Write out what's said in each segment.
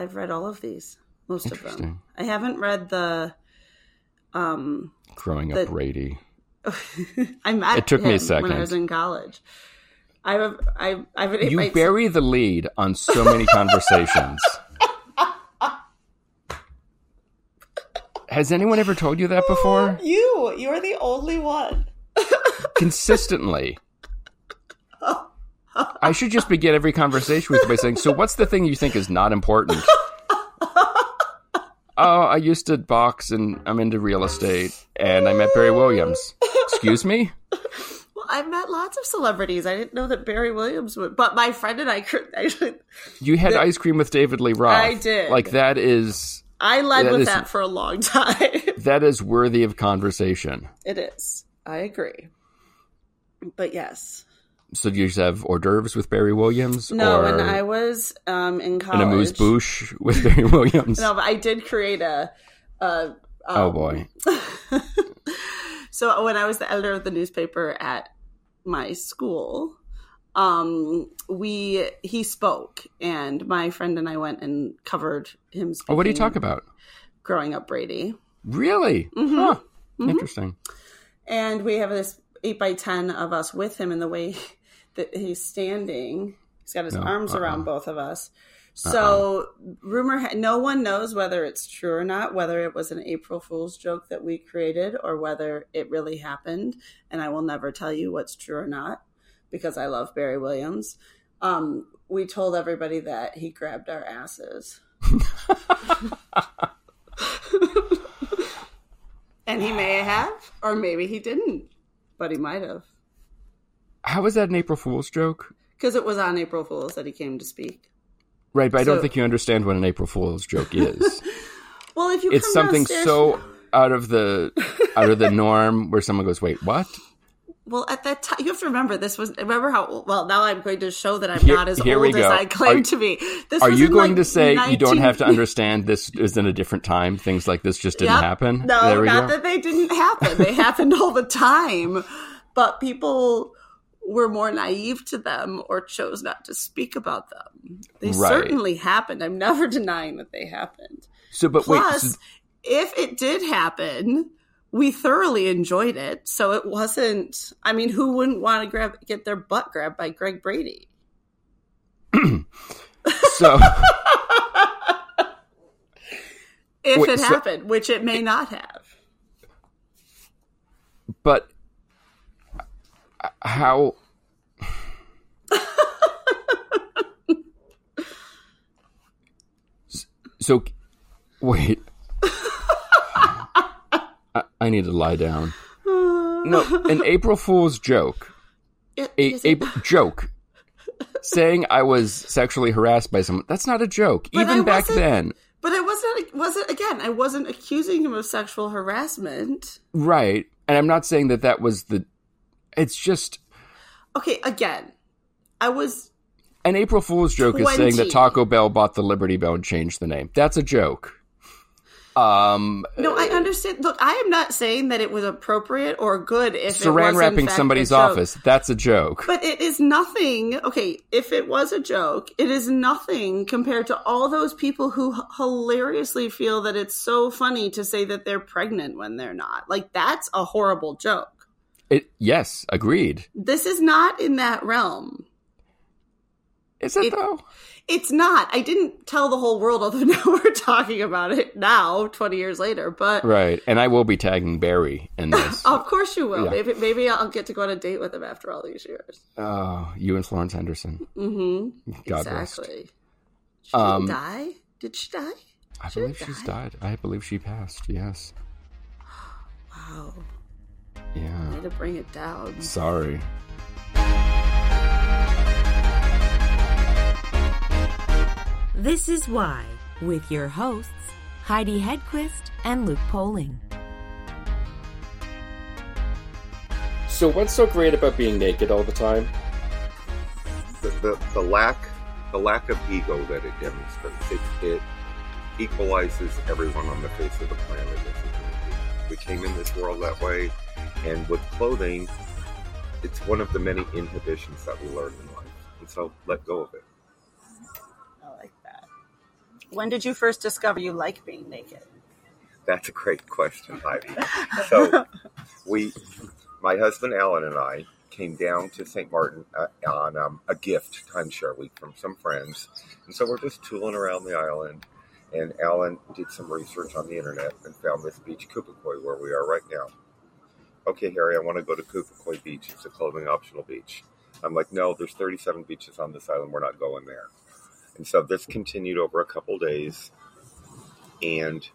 I've read all of these, most of them. I haven't read the. Um, Growing up Brady. I met It took me a him when. I was in college. I have I I've it You might- bury the lead on so many conversations. Has anyone ever told you that before? you. You're the only one. Consistently. I should just begin every conversation with you by saying, So, what's the thing you think is not important? oh, I used to box and I'm into real estate and I met Barry Williams. Excuse me? Well, I've met lots of celebrities. I didn't know that Barry Williams would, but my friend and I actually You had ice cream with David Lee Roth. I did. Like, that is. I led That with is- that for a long time. That is worthy of conversation. it is. I agree. But yes. So do you just have hors d'oeuvres with Barry Williams? No, when I was um, in an college. amuse bouche with Barry Williams? No, but I did create a. a oh um, boy. So when I was the editor of the newspaper at my school, um, we he spoke, and my friend and I went and covered him. Speaking Oh, what do you talk about? Growing up Brady, Really? Mm-hmm. Huh. Interesting. and we have this eight by ten of us with him in the way that he's standing. He's got his No, arms uh-uh. around both of us. So rumor, ha- no one knows whether it's true or not, whether it was an April Fool's joke that we created or whether it really happened. And I will never tell you what's true or not because I love Barry Williams. Um, we told everybody that he grabbed our asses. and he may have, or maybe he didn't, but he might have. How is that an April Fool's joke? Because it was on April Fool's that he came to speak. Right, but I don't think you understand what an April Fool's joke is. Well, if you it's something downstairs- so out of the out of the norm where someone goes, "Wait, what?" Well, at that time, you have to remember this was. Remember how? Well, now I'm going to show that I'm Here- not as old as. I claim Are- to be. This Are was you going like, to say you don't have to understand this is in a different time? Things like this just didn't Yep. happen. No, not go. that they didn't happen. They happened all the time, but people were more naive to them or chose not to speak about them. They Right. certainly happened. I'm never denying that they happened. so, but Plus, wait, so- if it did happen, we thoroughly enjoyed it. So it wasn't. I mean, who wouldn't want to grab get their butt grabbed by Greg Brady? so If Wait, it so- happened, which it may not have. but uh, how so wait I, I need to lie down no an april fool's joke It- a, a joke saying i was sexually harassed by someone that's not a joke But even I back then but I wasn't. Wasn't again. I wasn't accusing him of sexual harassment. right and i'm not saying that that was the it's just Okay, again, I was. An April Fool's joke is saying that Taco Bell bought the Liberty Bell and changed the name. That's a joke. Um, No, I understand. Look, I am not saying that it was appropriate or good if it saran wrapping somebody's office. That's a joke. But it is nothing. Okay, if it was a joke, it is nothing compared to all those people who hilariously feel that it's so funny to say that they're pregnant when they're not. Like, that's a horrible joke. It, yes, agreed. This is not in that realm. Is it, It- though? It's not. I didn't tell the whole world, although now we're talking about it now, 20 years later. But Right. And I will be tagging Barry in this. of course you will. Yeah. Maybe, maybe I'll get to go on a date with him after all these years. oh, you and Florence Henderson. Mm-hmm. God rest. exactly. She Um, die? Did she die? I She believe she's died. I believe she passed. Yes. Wow. Yeah. Way to bring it down. Sorry. This is Why, with your hosts, Heidi Hedquist and Luke Poling. So, what's so great about being naked all the time? the, the, the lack the lack of ego that it demonstrates. It, it equalizes everyone on the face of the planet as a human being. We came in this world that way, and with clothing, it's one of the many inhibitions that we learn in life. And so let go of it. When did you first discover you like being naked? That's a great question, Heidi. So we, my husband Alan and I, came down to St. Martin uh, on um, a gift timeshare week from some friends, and so we're just tooling around the island. And Alan did some research on the internet and found this beach, Cupecoy, where we are right now. Okay, Harry, I want to go to Cupecoy Beach. It's a clothing optional beach. I'm like, no, there's 37 beaches on this island. We're not going there. And so this continued over a couple days. And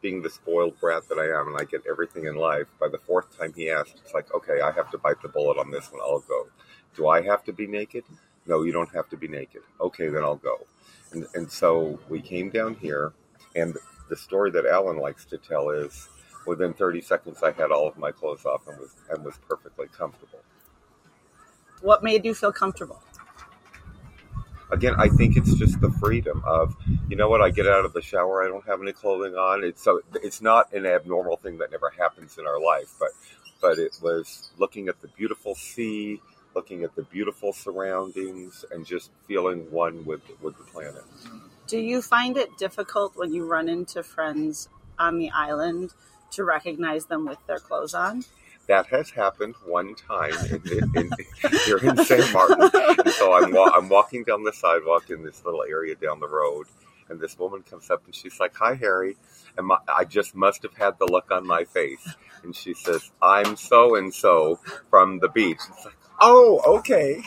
being the spoiled brat that I am, and I get everything in life, by the fourth time he asked, it's like, okay, I have to bite the bullet on this one. I'll go. Do I have to be naked? No, you don't have to be naked. Okay, then I'll go. And, and so we came down here, and the story that Alan likes to tell is within 30 seconds, I had all of my clothes off and was, and was perfectly comfortable. What made you feel comfortable? Again, I think it's just the freedom of, you know what, I get out of the shower, I don't have any clothing on. It's so it's not an abnormal thing that never happens in our life, but but it was looking at the beautiful sea, looking at the beautiful surroundings, and just feeling one with with the planet. Do you find it difficult when you run into friends on the island to recognize them with their clothes on? That has happened one time in, in, in, here in St. Martin. So I'm, wa- I'm walking down the sidewalk in this little area down the road, and this woman comes up and she's like, "Hi, Harry," and my, I just must have had the look on my face, and she says, "I'm so and so from the beach." It's like, "Oh, okay."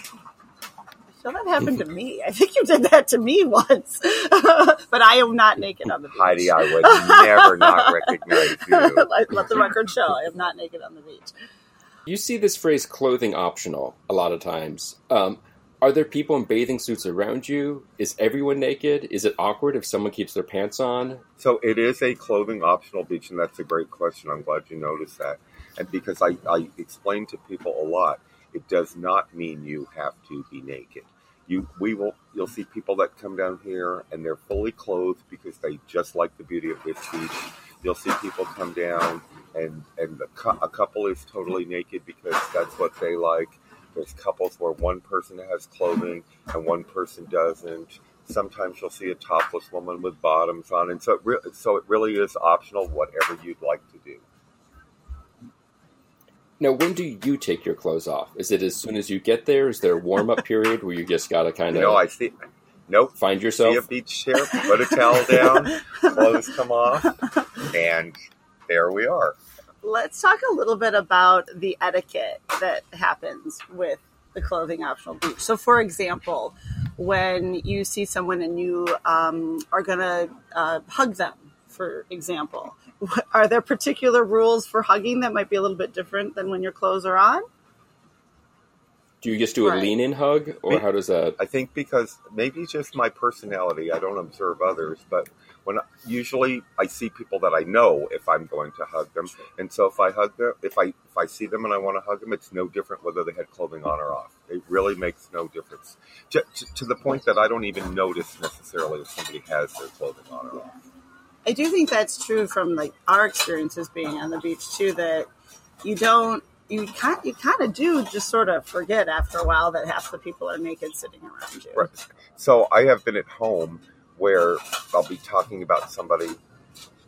So that happened to me. I think you did that to me once, but I am not naked on the beach. Heidi, I would never not recognize you. Let the record show I am not naked on the beach. You see this phrase "clothing optional" a lot of times. Um, are there people in bathing suits around you? Is everyone naked? Is it awkward if someone keeps their pants on? So it is a clothing optional beach, and that's a great question. I'm glad you noticed that. And because I, I explain to people a lot, it does not mean you have to be naked you we will you'll see people that come down here and they're fully clothed because they just like the beauty of this beach. You'll see people come down and and a couple is totally naked because that's what they like. There's couples where one person has clothing and one person doesn't. Sometimes you'll see a topless woman with bottoms on, and so it re- so it really is optional, whatever you'd like to do. Now, when do you take your clothes off? Is it as soon as you get there? Is there a warm up period where you just gotta kind of? No, I see. Nope. Find yourself. See a beach chair, put a towel down, clothes come off, and there we are. Let's talk a little bit about the etiquette that happens with the clothing optional beach. So, for example, when you see someone and you um, are going to uh, hug them, for example, are there particular rules for hugging that might be a little bit different than when your clothes are on? Do you just do a lean in hug, or how does that? I think because maybe just my personality, I don't observe others, but when usually I see people that I know if I'm going to hug them, and so if I hug them, if I if I see them and I want to hug them, it's no different whether they had clothing on or off. It really makes no difference to, to, to the point that I don't even notice necessarily if somebody has their clothing on or off. I do think that's true from like our experiences being on the beach too. That you don't you kind you kind of do just sort of forget after a while that half the people are naked sitting around you. Right. So I have been at home where I'll be talking about somebody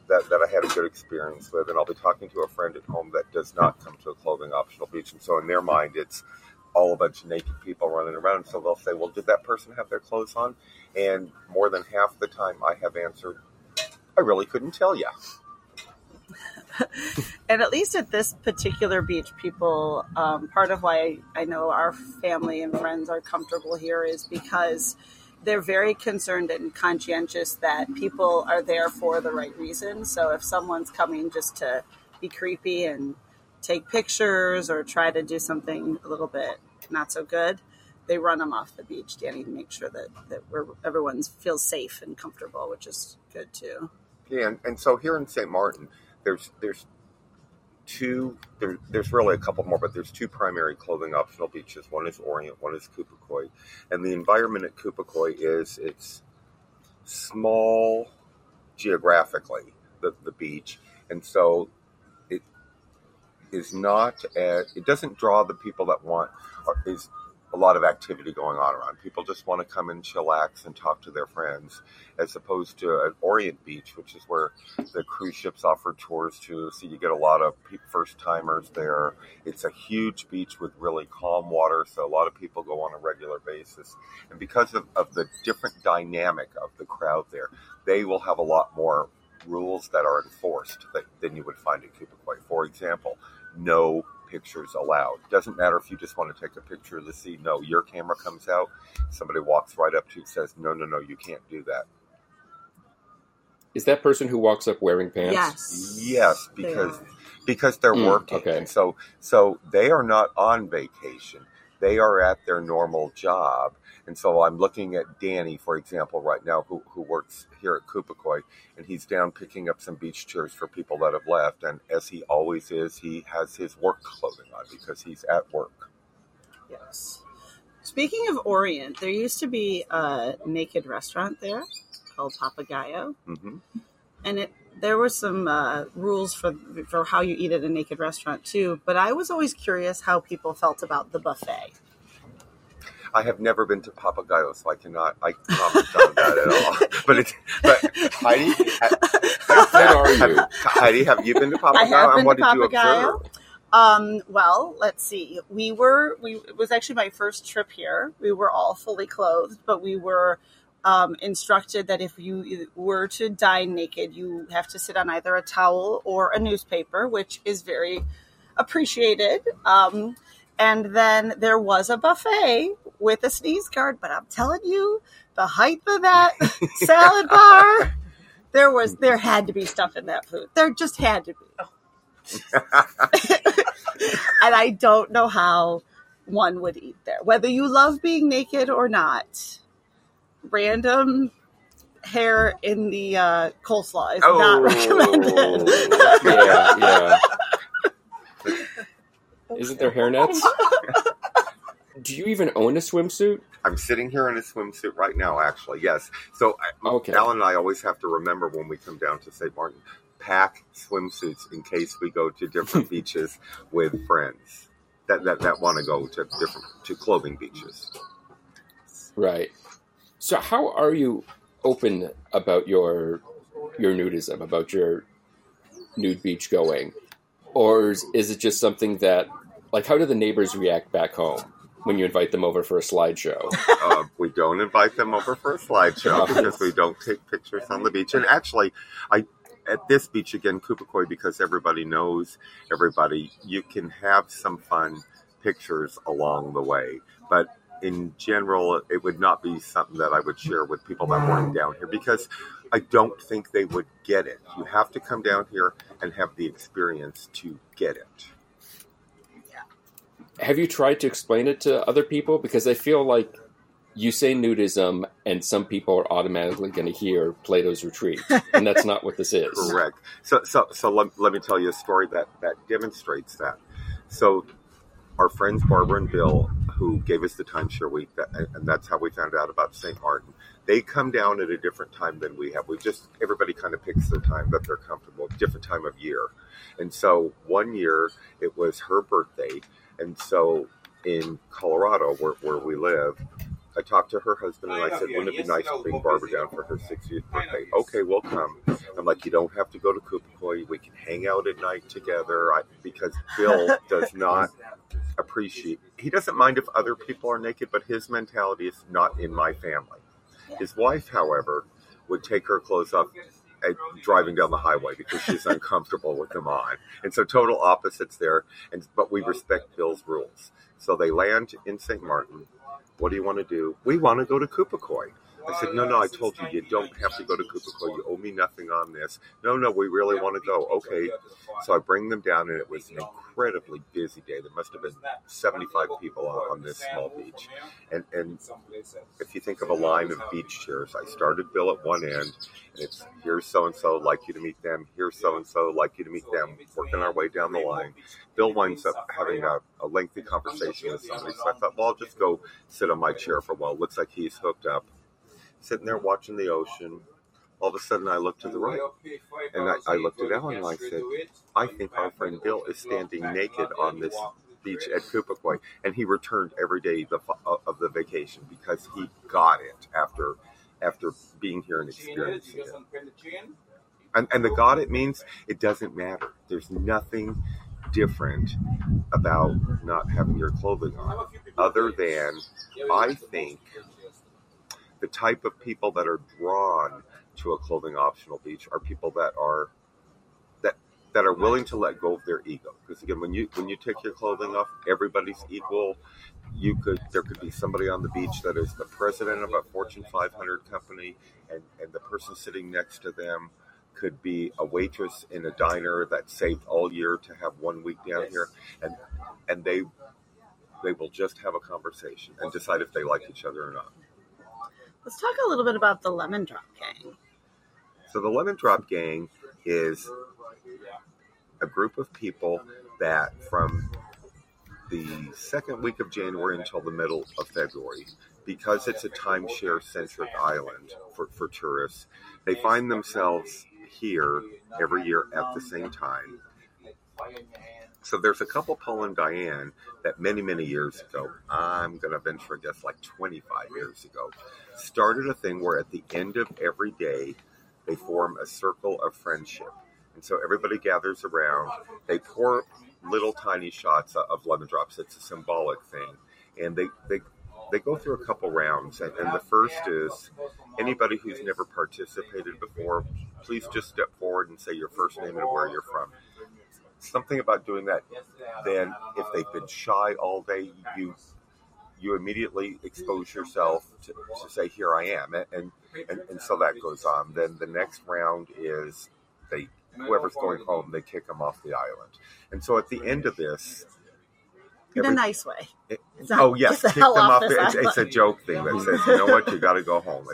that, that I had a good experience with, and I'll be talking to a friend at home that does not come to a clothing optional beach, and so in their mind it's all a bunch of naked people running around. So they'll say, "Well, did that person have their clothes on?" And more than half the time, I have answered, I really couldn't tell you. and at least at this particular beach, people, um, part of why I know our family and friends are comfortable here is because they're very concerned and conscientious that people are there for the right reason. So if someone's coming just to be creepy and take pictures or try to do something a little bit not so good, they run them off the beach, Danny, to make sure that, that we're, everyone feels safe and comfortable, which is good too. Yeah, and, and so here in St. Martin, there's there's two there, there's really a couple more, but there's two primary clothing optional beaches. One is Orient, one is Cupecoy, and the environment at Cupecoy is it's small geographically the the beach, and so it is not it doesn't draw the people that want is a lot of activity going on around. People just want to come and chillax and talk to their friends, as opposed to an Orient Beach, which is where the cruise ships offer tours to. So you get a lot of first timers there. It's a huge beach with really calm water, so a lot of people go on a regular basis. And because of, of the different dynamic of the crowd there, they will have a lot more rules that are enforced that, than you would find at Cupecoy. For example, no pictures allowed. Doesn't matter if you just want to take a picture of the sea. No, your camera comes out. Somebody walks right up to you and says, "No, no, no, you can't do that." Is that person who walks up wearing pants? Yes. Yes, because They because they're Mm, working, okay. and so so they are not on vacation. They are at their normal job. And so I'm looking at Danny, for example, right now, who, who works here at Cupecoy, and he's down picking up some beach chairs for people that have left. And as he always is, he has his work clothing on because he's at work. Yes. Speaking of Orient, there used to be a naked restaurant there called Papagayo, hmm and it there were some uh, rules for for how you eat at a naked restaurant too. But I was always curious how people felt about the buffet. I have never been to Papagayo, so I cannot I comment on that at all. But it's but Heidi, How are you? have, Heidi, have you been to Papagayo? I have been and what to did you Papagayo. Um, well, let's see. We were we it was actually my first trip here. We were all fully clothed, but we were um, instructed that if you were to dine naked, you have to sit on either a towel or a newspaper, which is very appreciated. Um, and then there was a buffet with a sneeze guard, but I'm telling you, the height of that salad bar, there was there had to be stuff in that food. There just had to be. and I don't know how one would eat there. Whether you love being naked or not, random hair in the uh, coleslaw is not recommended. yeah, yeah. Isn't there hairnets? Do you even own a swimsuit? I'm sitting here in a swimsuit right now, actually. Yes. So I, Okay. Alan and I always have to remember when we come down to St. Martin, pack swimsuits in case we go to different beaches with friends that that, that want to go to different to clothing beaches. Right. So how are you open about your your nudism, about your nude beach going? Or is, it just something that like how do the neighbors react back home when you invite them over for a slideshow? uh, we don't invite them over for a slideshow because we don't take pictures on the beach. And actually, I at this beach again, Cupecoy, because everybody knows everybody, you can have some fun pictures along the way. But in general, it would not be something that I would share with people that weren't down here because I don't think they would get it. You have to come down here and have the experience to get it. Have you tried to explain it to other people? Because I feel like you say nudism and some people are automatically going to hear Plato's Retreat. And that's not what this is. Correct. So, so, so let, let me tell you a story that, that demonstrates that. So, our friends Barbara and Bill, who gave us the timeshare week, that, and that's how we found out about St. Martin. They come down at a different time than we have. We just everybody kind of picks their time that they're comfortable, different time of year. And so one year it was her birthday, and so in Colorado, where, where we live, I talked to her husband and I said, "Wouldn't it be nice to bring Barbara down for her 60th birthday?" Okay, we'll come. I'm like, "You don't have to go to Cupecoy. We can hang out at night together." I, because Bill does not appreciate. He doesn't mind if other people are naked, but his mentality is not in my family. His wife, however, would take her clothes off at driving down the highway because she's uncomfortable with them on. And so total opposites there. And but we respect Bill's rules. So they land in St. Martin. What do you want to do? We want to go to Cupecoy. I said, no, no, I told you, you don't have to go to Cupecoy. You owe me nothing on this. No, no, we really want to go. Okay. So I bring them down, and it was an incredibly busy day. There must have been 75 people on, on this small beach. And, and if you think of a line of beach chairs, I started Bill at one end, and it's here's so and so, like you to meet them. Here's so and so, like you to meet them. Working our way down the line. Bill winds up having a, a lengthy conversation with somebody. So I thought, well, I'll just go sit on my chair for a while. Looks like he's hooked up, sitting there watching the ocean. All of a sudden, I looked to the right, and I, I looked at Ellen and I said, I think our friend Bill is standing naked on this beach at Cupecoy, and he returned every day the, of the vacation because he got it after after being here and experiencing it. And, and the got it means it doesn't matter. There's nothing different about not having your clothing on, other than I think the type of people that are drawn to a clothing optional beach are people that are that that are willing to let go of their ego. Because again, when you when you take your clothing off, everybody's equal. You could there could be somebody on the beach that is the president of a Fortune 500 company, and and the person sitting next to them could be a waitress in a diner that saved all year to have one week down here, and and they they will just have a conversation and decide if they like each other or not. Let's talk a little bit about the Lemon Drop Gang. So the Lemon Drop Gang is a group of people that from the second week of January until the middle of February, because it's a timeshare centric island for, for tourists, they find themselves here every year at the same time. So there's a couple, Paul and Diane, that many, many years ago, I'm going to venture a guess like 25 years ago, started a thing where at the end of every day, they form a circle of friendship. And so everybody gathers around, they pour little tiny shots of lemon drops. It's a symbolic thing. And they, they they go through a couple rounds, and, and, the first is anybody who's never participated before, please just step forward and say your first name and where you're. Something about doing that, then if they've been shy all day, you you immediately expose yourself to, to say, "Here I am," and, and and so that goes on. Then the next round is they whoever's going home, they kick them off the island, and so at the end of this, in a nice way. It, oh yes, kick them off. It's, it's, a joke thing that says, you know what, you got to go home.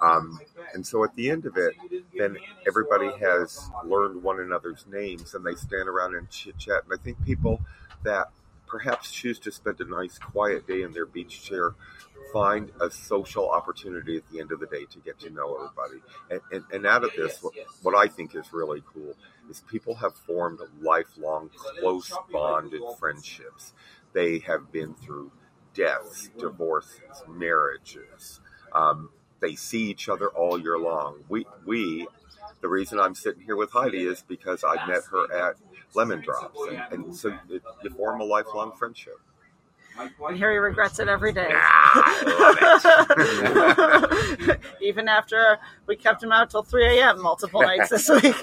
Um, and so at the end of it, then everybody has learned one another's names, and they stand around and chit chat. And I think people that perhaps choose to spend a nice, quiet day in their beach chair find a social opportunity at the end of the day to get to know everybody. And, and, and out of this, what, what I think is really cool is people have formed lifelong, close, bonded friendships. They have been through deaths, divorces, marriages. Um, they see each other all year long. We, we, the reason I'm sitting here with Heidi is because I met her at Lemon Drops, and, and so it, you form a lifelong friendship. And Harry regrets it every day. Even after we kept him out till 3 a.m. multiple nights this week.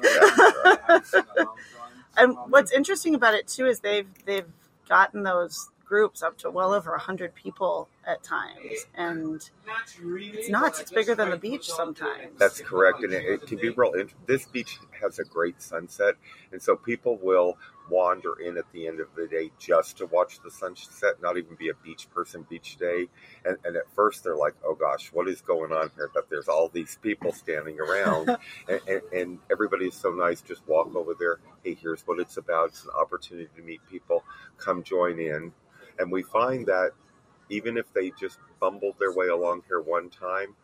and what's interesting about it too is they've they've gotten those groups up to well over 100 people at times and it's nuts it's bigger than the beach sometimes that's correct and it, it can be real this beach has a great sunset and so people will wander in at the end of the day just to watch the sunset, not even be a beach person beach day. And, and at first they're like, oh gosh, what is going on here? But there's all these people standing around and, and, and everybody's so nice. Just walk over there. Hey, here's what it's about. It's an opportunity to meet people. Come join in. And we find that even if they just bumbled their way along here one time,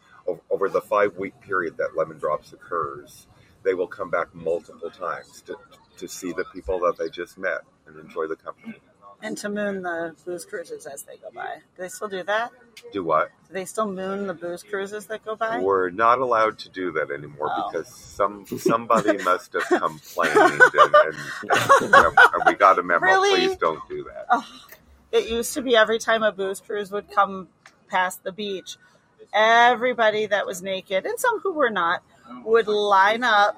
over the five week period that Lemon Drops occurs, they will come back multiple times to, to see the people that they just met and enjoy the company. And to moon the booze cruises as they go by. Do they still do that? Do what? Do they still moon the booze cruises that go by? We're not allowed to do that anymore oh. because some somebody must have complained, and, and, and, we got a memo. Really? Please don't do that. Oh, it used to be every time a booze cruise would come past the beach, everybody that was naked and some who were not would line up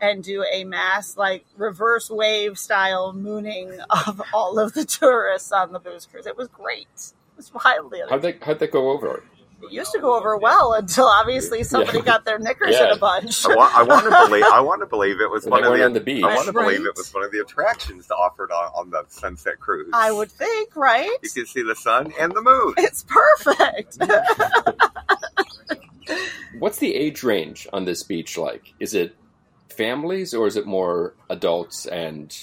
and do a mass like reverse wave style mooning of all of the tourists on the booze cruise. It was great. It was wildly. How'd they how'd they go over? It used to go over well until obviously somebody yeah. got their knickers yeah. in a bunch. I, want, I want to believe. I want to believe it was one of the, on the beach. I want to right? believe it was one of the attractions offered on, on the Sunset Cruise. I would think, right? You can see the sun and the moon. It's perfect. What's the age range on this beach like? Is it families or is it more adults and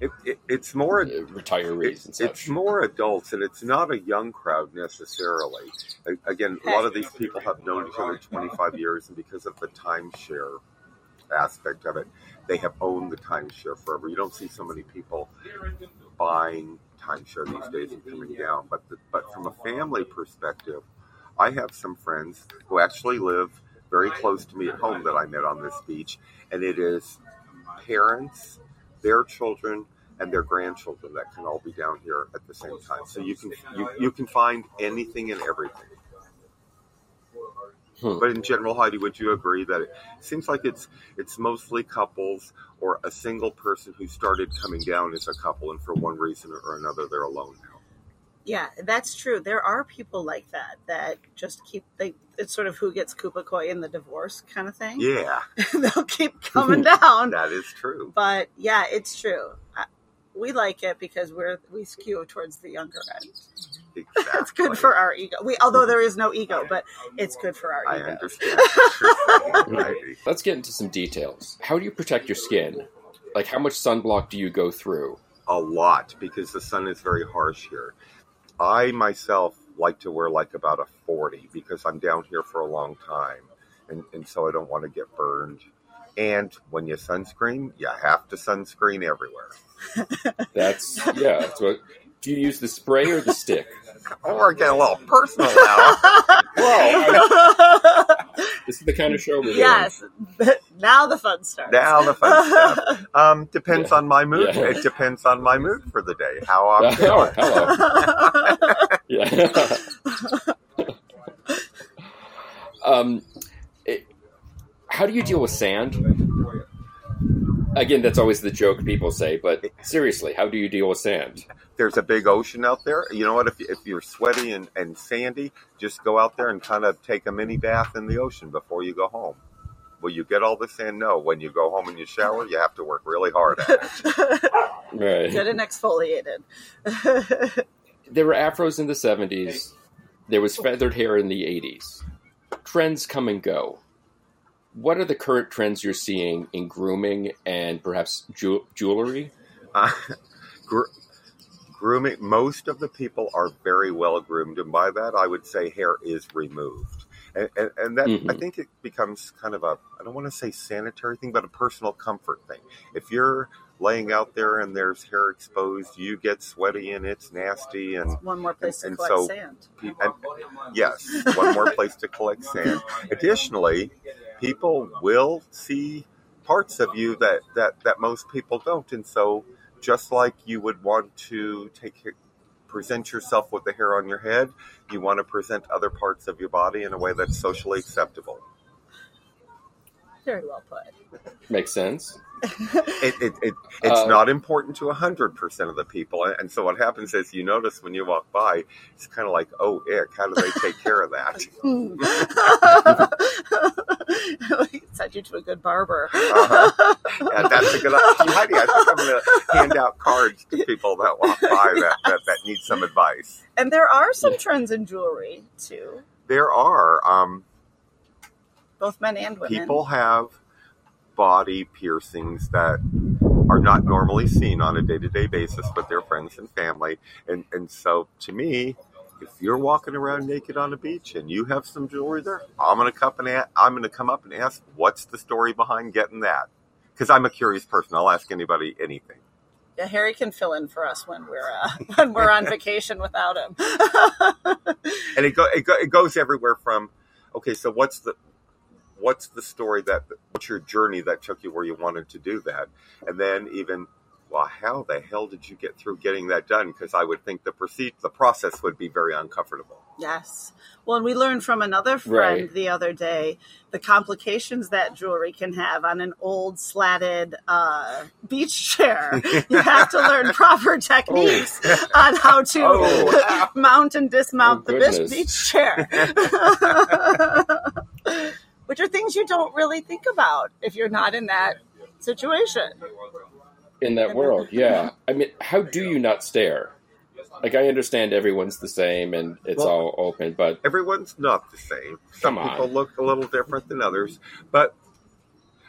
it, it, it's more uh, retirees it, It's more adults, and it's not a young crowd necessarily. Again, a lot of these people have known each other 25 years, and because of the timeshare aspect of it, they have owned the timeshare forever. You don't see so many people buying timeshare these days and coming down. But the, but from a family perspective, I have some friends who actually live very close to me at home that I met on this beach, and it is parents, their children, and their grandchildren that can all be down here at the same time. So you can you, you can find anything and everything. Hmm. But in general, Heidi, would you agree that it seems like it's it's mostly couples or a single person who started coming down as a couple, and for one reason or another, they're alone now. Yeah, that's true. There are people like that that just keep they. It's sort of who gets Cupecoy in the divorce kind of thing. Yeah, They'll keep coming down. that is true. But yeah, it's true. I, we like it because we're we skew towards the younger end. Exactly. It's good for our ego. We although there is no ego, but it's good for our I ego. understand. what you're saying, Heidi. Let's get into some details. How do you protect your skin? Like, how much sunblock do you go through? a lot because the sun is very harsh here. I myself like to wear like about a 40 because I'm down here for a long time and, and so I don't want to get burned. And when you sunscreen, you have to sunscreen everywhere. That's yeah. That's what. Do you use the spray or the stick? Oh, we're getting a little personal now. Well, this is the kind of show we're doing. yes. now the fun starts. now the fun stuff. Um, depends Yeah. on my mood. Yeah. It depends on my mood for the day. How I'm feeling. hello. Yeah. um, it, how do you deal with sand? Again, that's always the joke people say, but seriously, how do you deal with sand? There's a big ocean out there. You know what? If, if you're sweaty and, and sandy, just go out there and kind of take a mini bath in the ocean before you go home. Will you get all the sand? No. When you go home and you shower, you have to work really hard at it. Right. Good and exfoliated. There were afros in the 70s. There was feathered hair in the 80s. Trends come and go. What are the current trends you're seeing in grooming and perhaps ju- jewelry? Uh, gr- grooming, most of the people are very well groomed. And by that, I would say hair is removed. And, and, and that, I Mhm. think it becomes kind of a, I don't want to say sanitary thing, but a personal comfort thing. If you're laying out there and there's hair exposed, you get sweaty and it's nasty and One more place to And collect so- sand. and yes, one more place to collect sand. Additionally, people will see parts of you that, that, that most people don't. And so, just like you would want to take present yourself with the hair on your head, you want to present other parts of your body in a way that's socially acceptable. Very well put. Makes sense. It, it, it, it's Uh, not important to 100% of the people. And so, what happens is you notice when you walk by, it's kind of like, oh, ick, how do they take care of that? Send you to a good barber. Uh-huh. Yeah, that's a good. Heidi, I think I'm going to hand out cards to people that walk by that, that, that need some advice. And there are some trends in jewelry too, There are um, both men and women. people have body piercings that are not normally seen on a day-to-day basis with their friends and family, and and so to me. If you're walking around naked on a beach and you have some jewelry there, I'm gonna come and a- I'm gonna come up and ask, "What's the story behind getting that?" Because I'm a curious person. I'll ask anybody anything. Yeah, Harry can fill in for us when we're uh, when we're on vacation without him. and it, go, it, go, it goes everywhere from okay so what's the what's the story that what's your journey that took you where you wanted to do that and then even well how the hell did you get through getting that done because i would think the proceed the process would be very uncomfortable yes. Well, and we learned from another friend Right. the other day the complications that jewelry can have on an old slatted uh, beach chair. You have to learn proper techniques on how to Oh. mount and dismount Oh, the beach, goodness. beach chair. Which are things you don't really think about if you're not in that situation. In that world. Yeah, I mean, how do you not stare? Like, I understand everyone's the same and it's Well- all open, but everyone's not the same some Come on. people look a little different than others but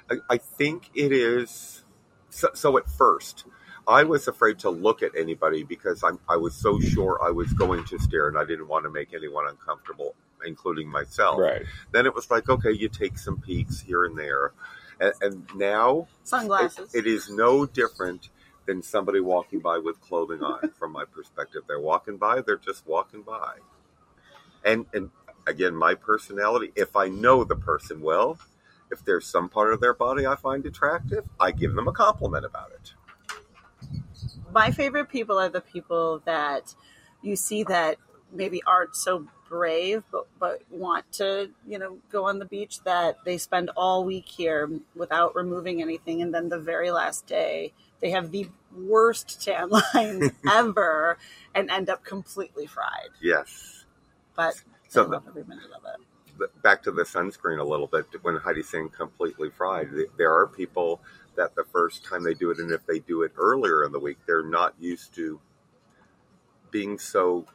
i, I think it is so, so at first I was afraid to look at anybody because I'm, I was so sure I was going to stare and I didn't want to make anyone uncomfortable, including myself. right. Then it was like, okay, you take some peeks here and there. And, and now Sunglasses. it, it is no different than somebody walking by with clothing on. From my perspective, they're walking by; they're just walking by. And and again, my personality. If I know the person well, if there's some part of their body I find attractive, I give them a compliment about it. My favorite people are the people that you see that maybe aren't so brave but but want to you know go on the beach that they spend all week here without removing anything and then the very last day they have the worst tan lines ever and end up completely fried Yes. but So the- every minute of it the- back to the sunscreen a little bit when Heidi's saying completely fried. There are people that the first time they do it, and if they do it earlier in the week, they're not used to being so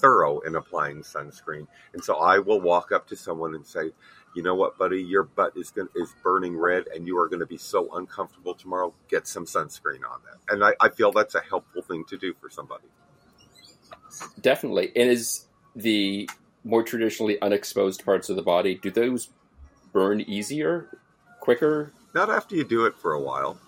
thorough in applying sunscreen. And so I will walk up to someone and say, "You know what, buddy? Your butt is going is burning red, and you are going to be so uncomfortable tomorrow. Get some sunscreen on that." And I, I feel that's a helpful thing to do for somebody. Definitely. And is the more traditionally unexposed parts of the body, do those burn easier, quicker? Not after you do it for a while.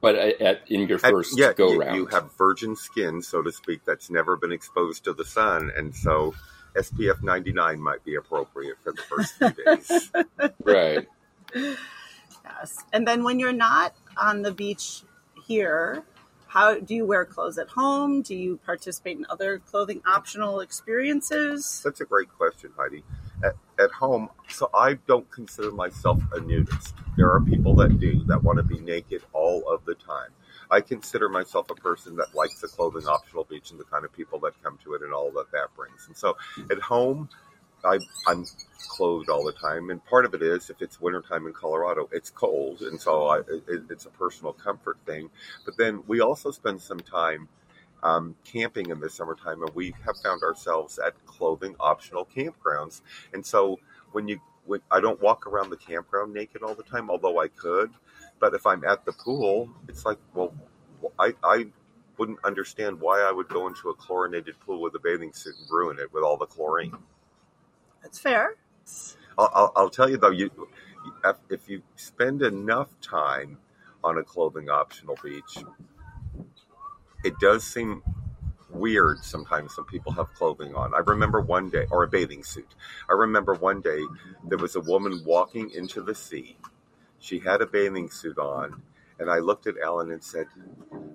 But at, at, in your At- first yeah, go you, round, you have virgin skin, so to speak, that's never been exposed to the sun, and so SPF 99 might be appropriate for the first few days. right? yes and then when you're not on the beach here how do you wear clothes at home do you participate in other clothing optional experiences That's a great question, Heidi. At, at home, so I don't consider myself a nudist. There are people that do, that want to be naked all of the time. I consider myself a person that likes the clothing optional beach and the kind of people that come to it and all that that brings. And so at home, I, I'm clothed all the time, and part of it is if it's wintertime in Colorado, it's cold, and so I, it, it's a personal comfort thing. But then we also spend some time um, camping in the summertime, and we have found ourselves at clothing optional campgrounds. And so when you, when, I don't walk around the campground naked all the time, although I could. But if I'm at the pool, it's like, well, I, I wouldn't understand why I would go into a chlorinated pool with a bathing suit and ruin it with all the chlorine. that's fair I'll, I'll, I'll tell you though, you if- if you spend enough time on a clothing optional beach, it does seem weird sometimes when people have clothing on. I remember one day, or a bathing suit. I remember one day there was a woman walking into the sea. She had a bathing suit on, and I looked at Ellen and said,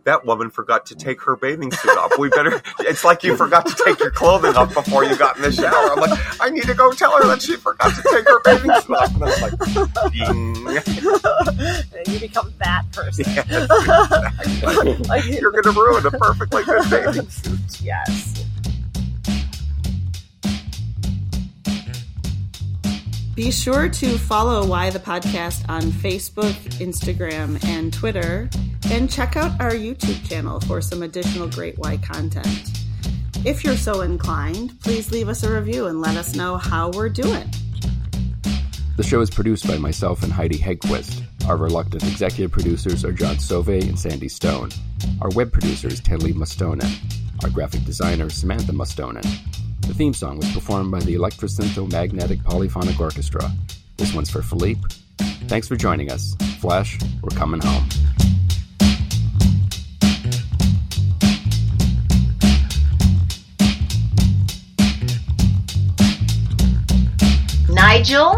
"That woman forgot to take her bathing suit off. We better. It's like you forgot to take your clothing off before you got in the shower." I'm like, "I need to go tell her that she forgot to take her bathing suit off." And I was like, "Ding." you become that person Yes, Like, You're going to ruin a perfectly good bathing suit. yes Be sure to follow Why the Podcast on Facebook, Instagram, and Twitter, and check out our YouTube channel for some additional great Why content. If you're so inclined, please leave us a review and let us know how we're doing. The show is produced by myself and Heidi Hedquist. Our reluctant executive producers are John Sove and Sandy Stone. Our web producer is Tenley Mustonen. Our graphic designer Samantha Mustonen. The theme song was performed by the Electrosynthomagnetic Polyphonic Orchestra. This one's for Philippe. Thanks for joining us. Flash, we're coming home. Nigel,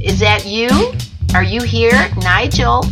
is that you? Are you here, Nigel?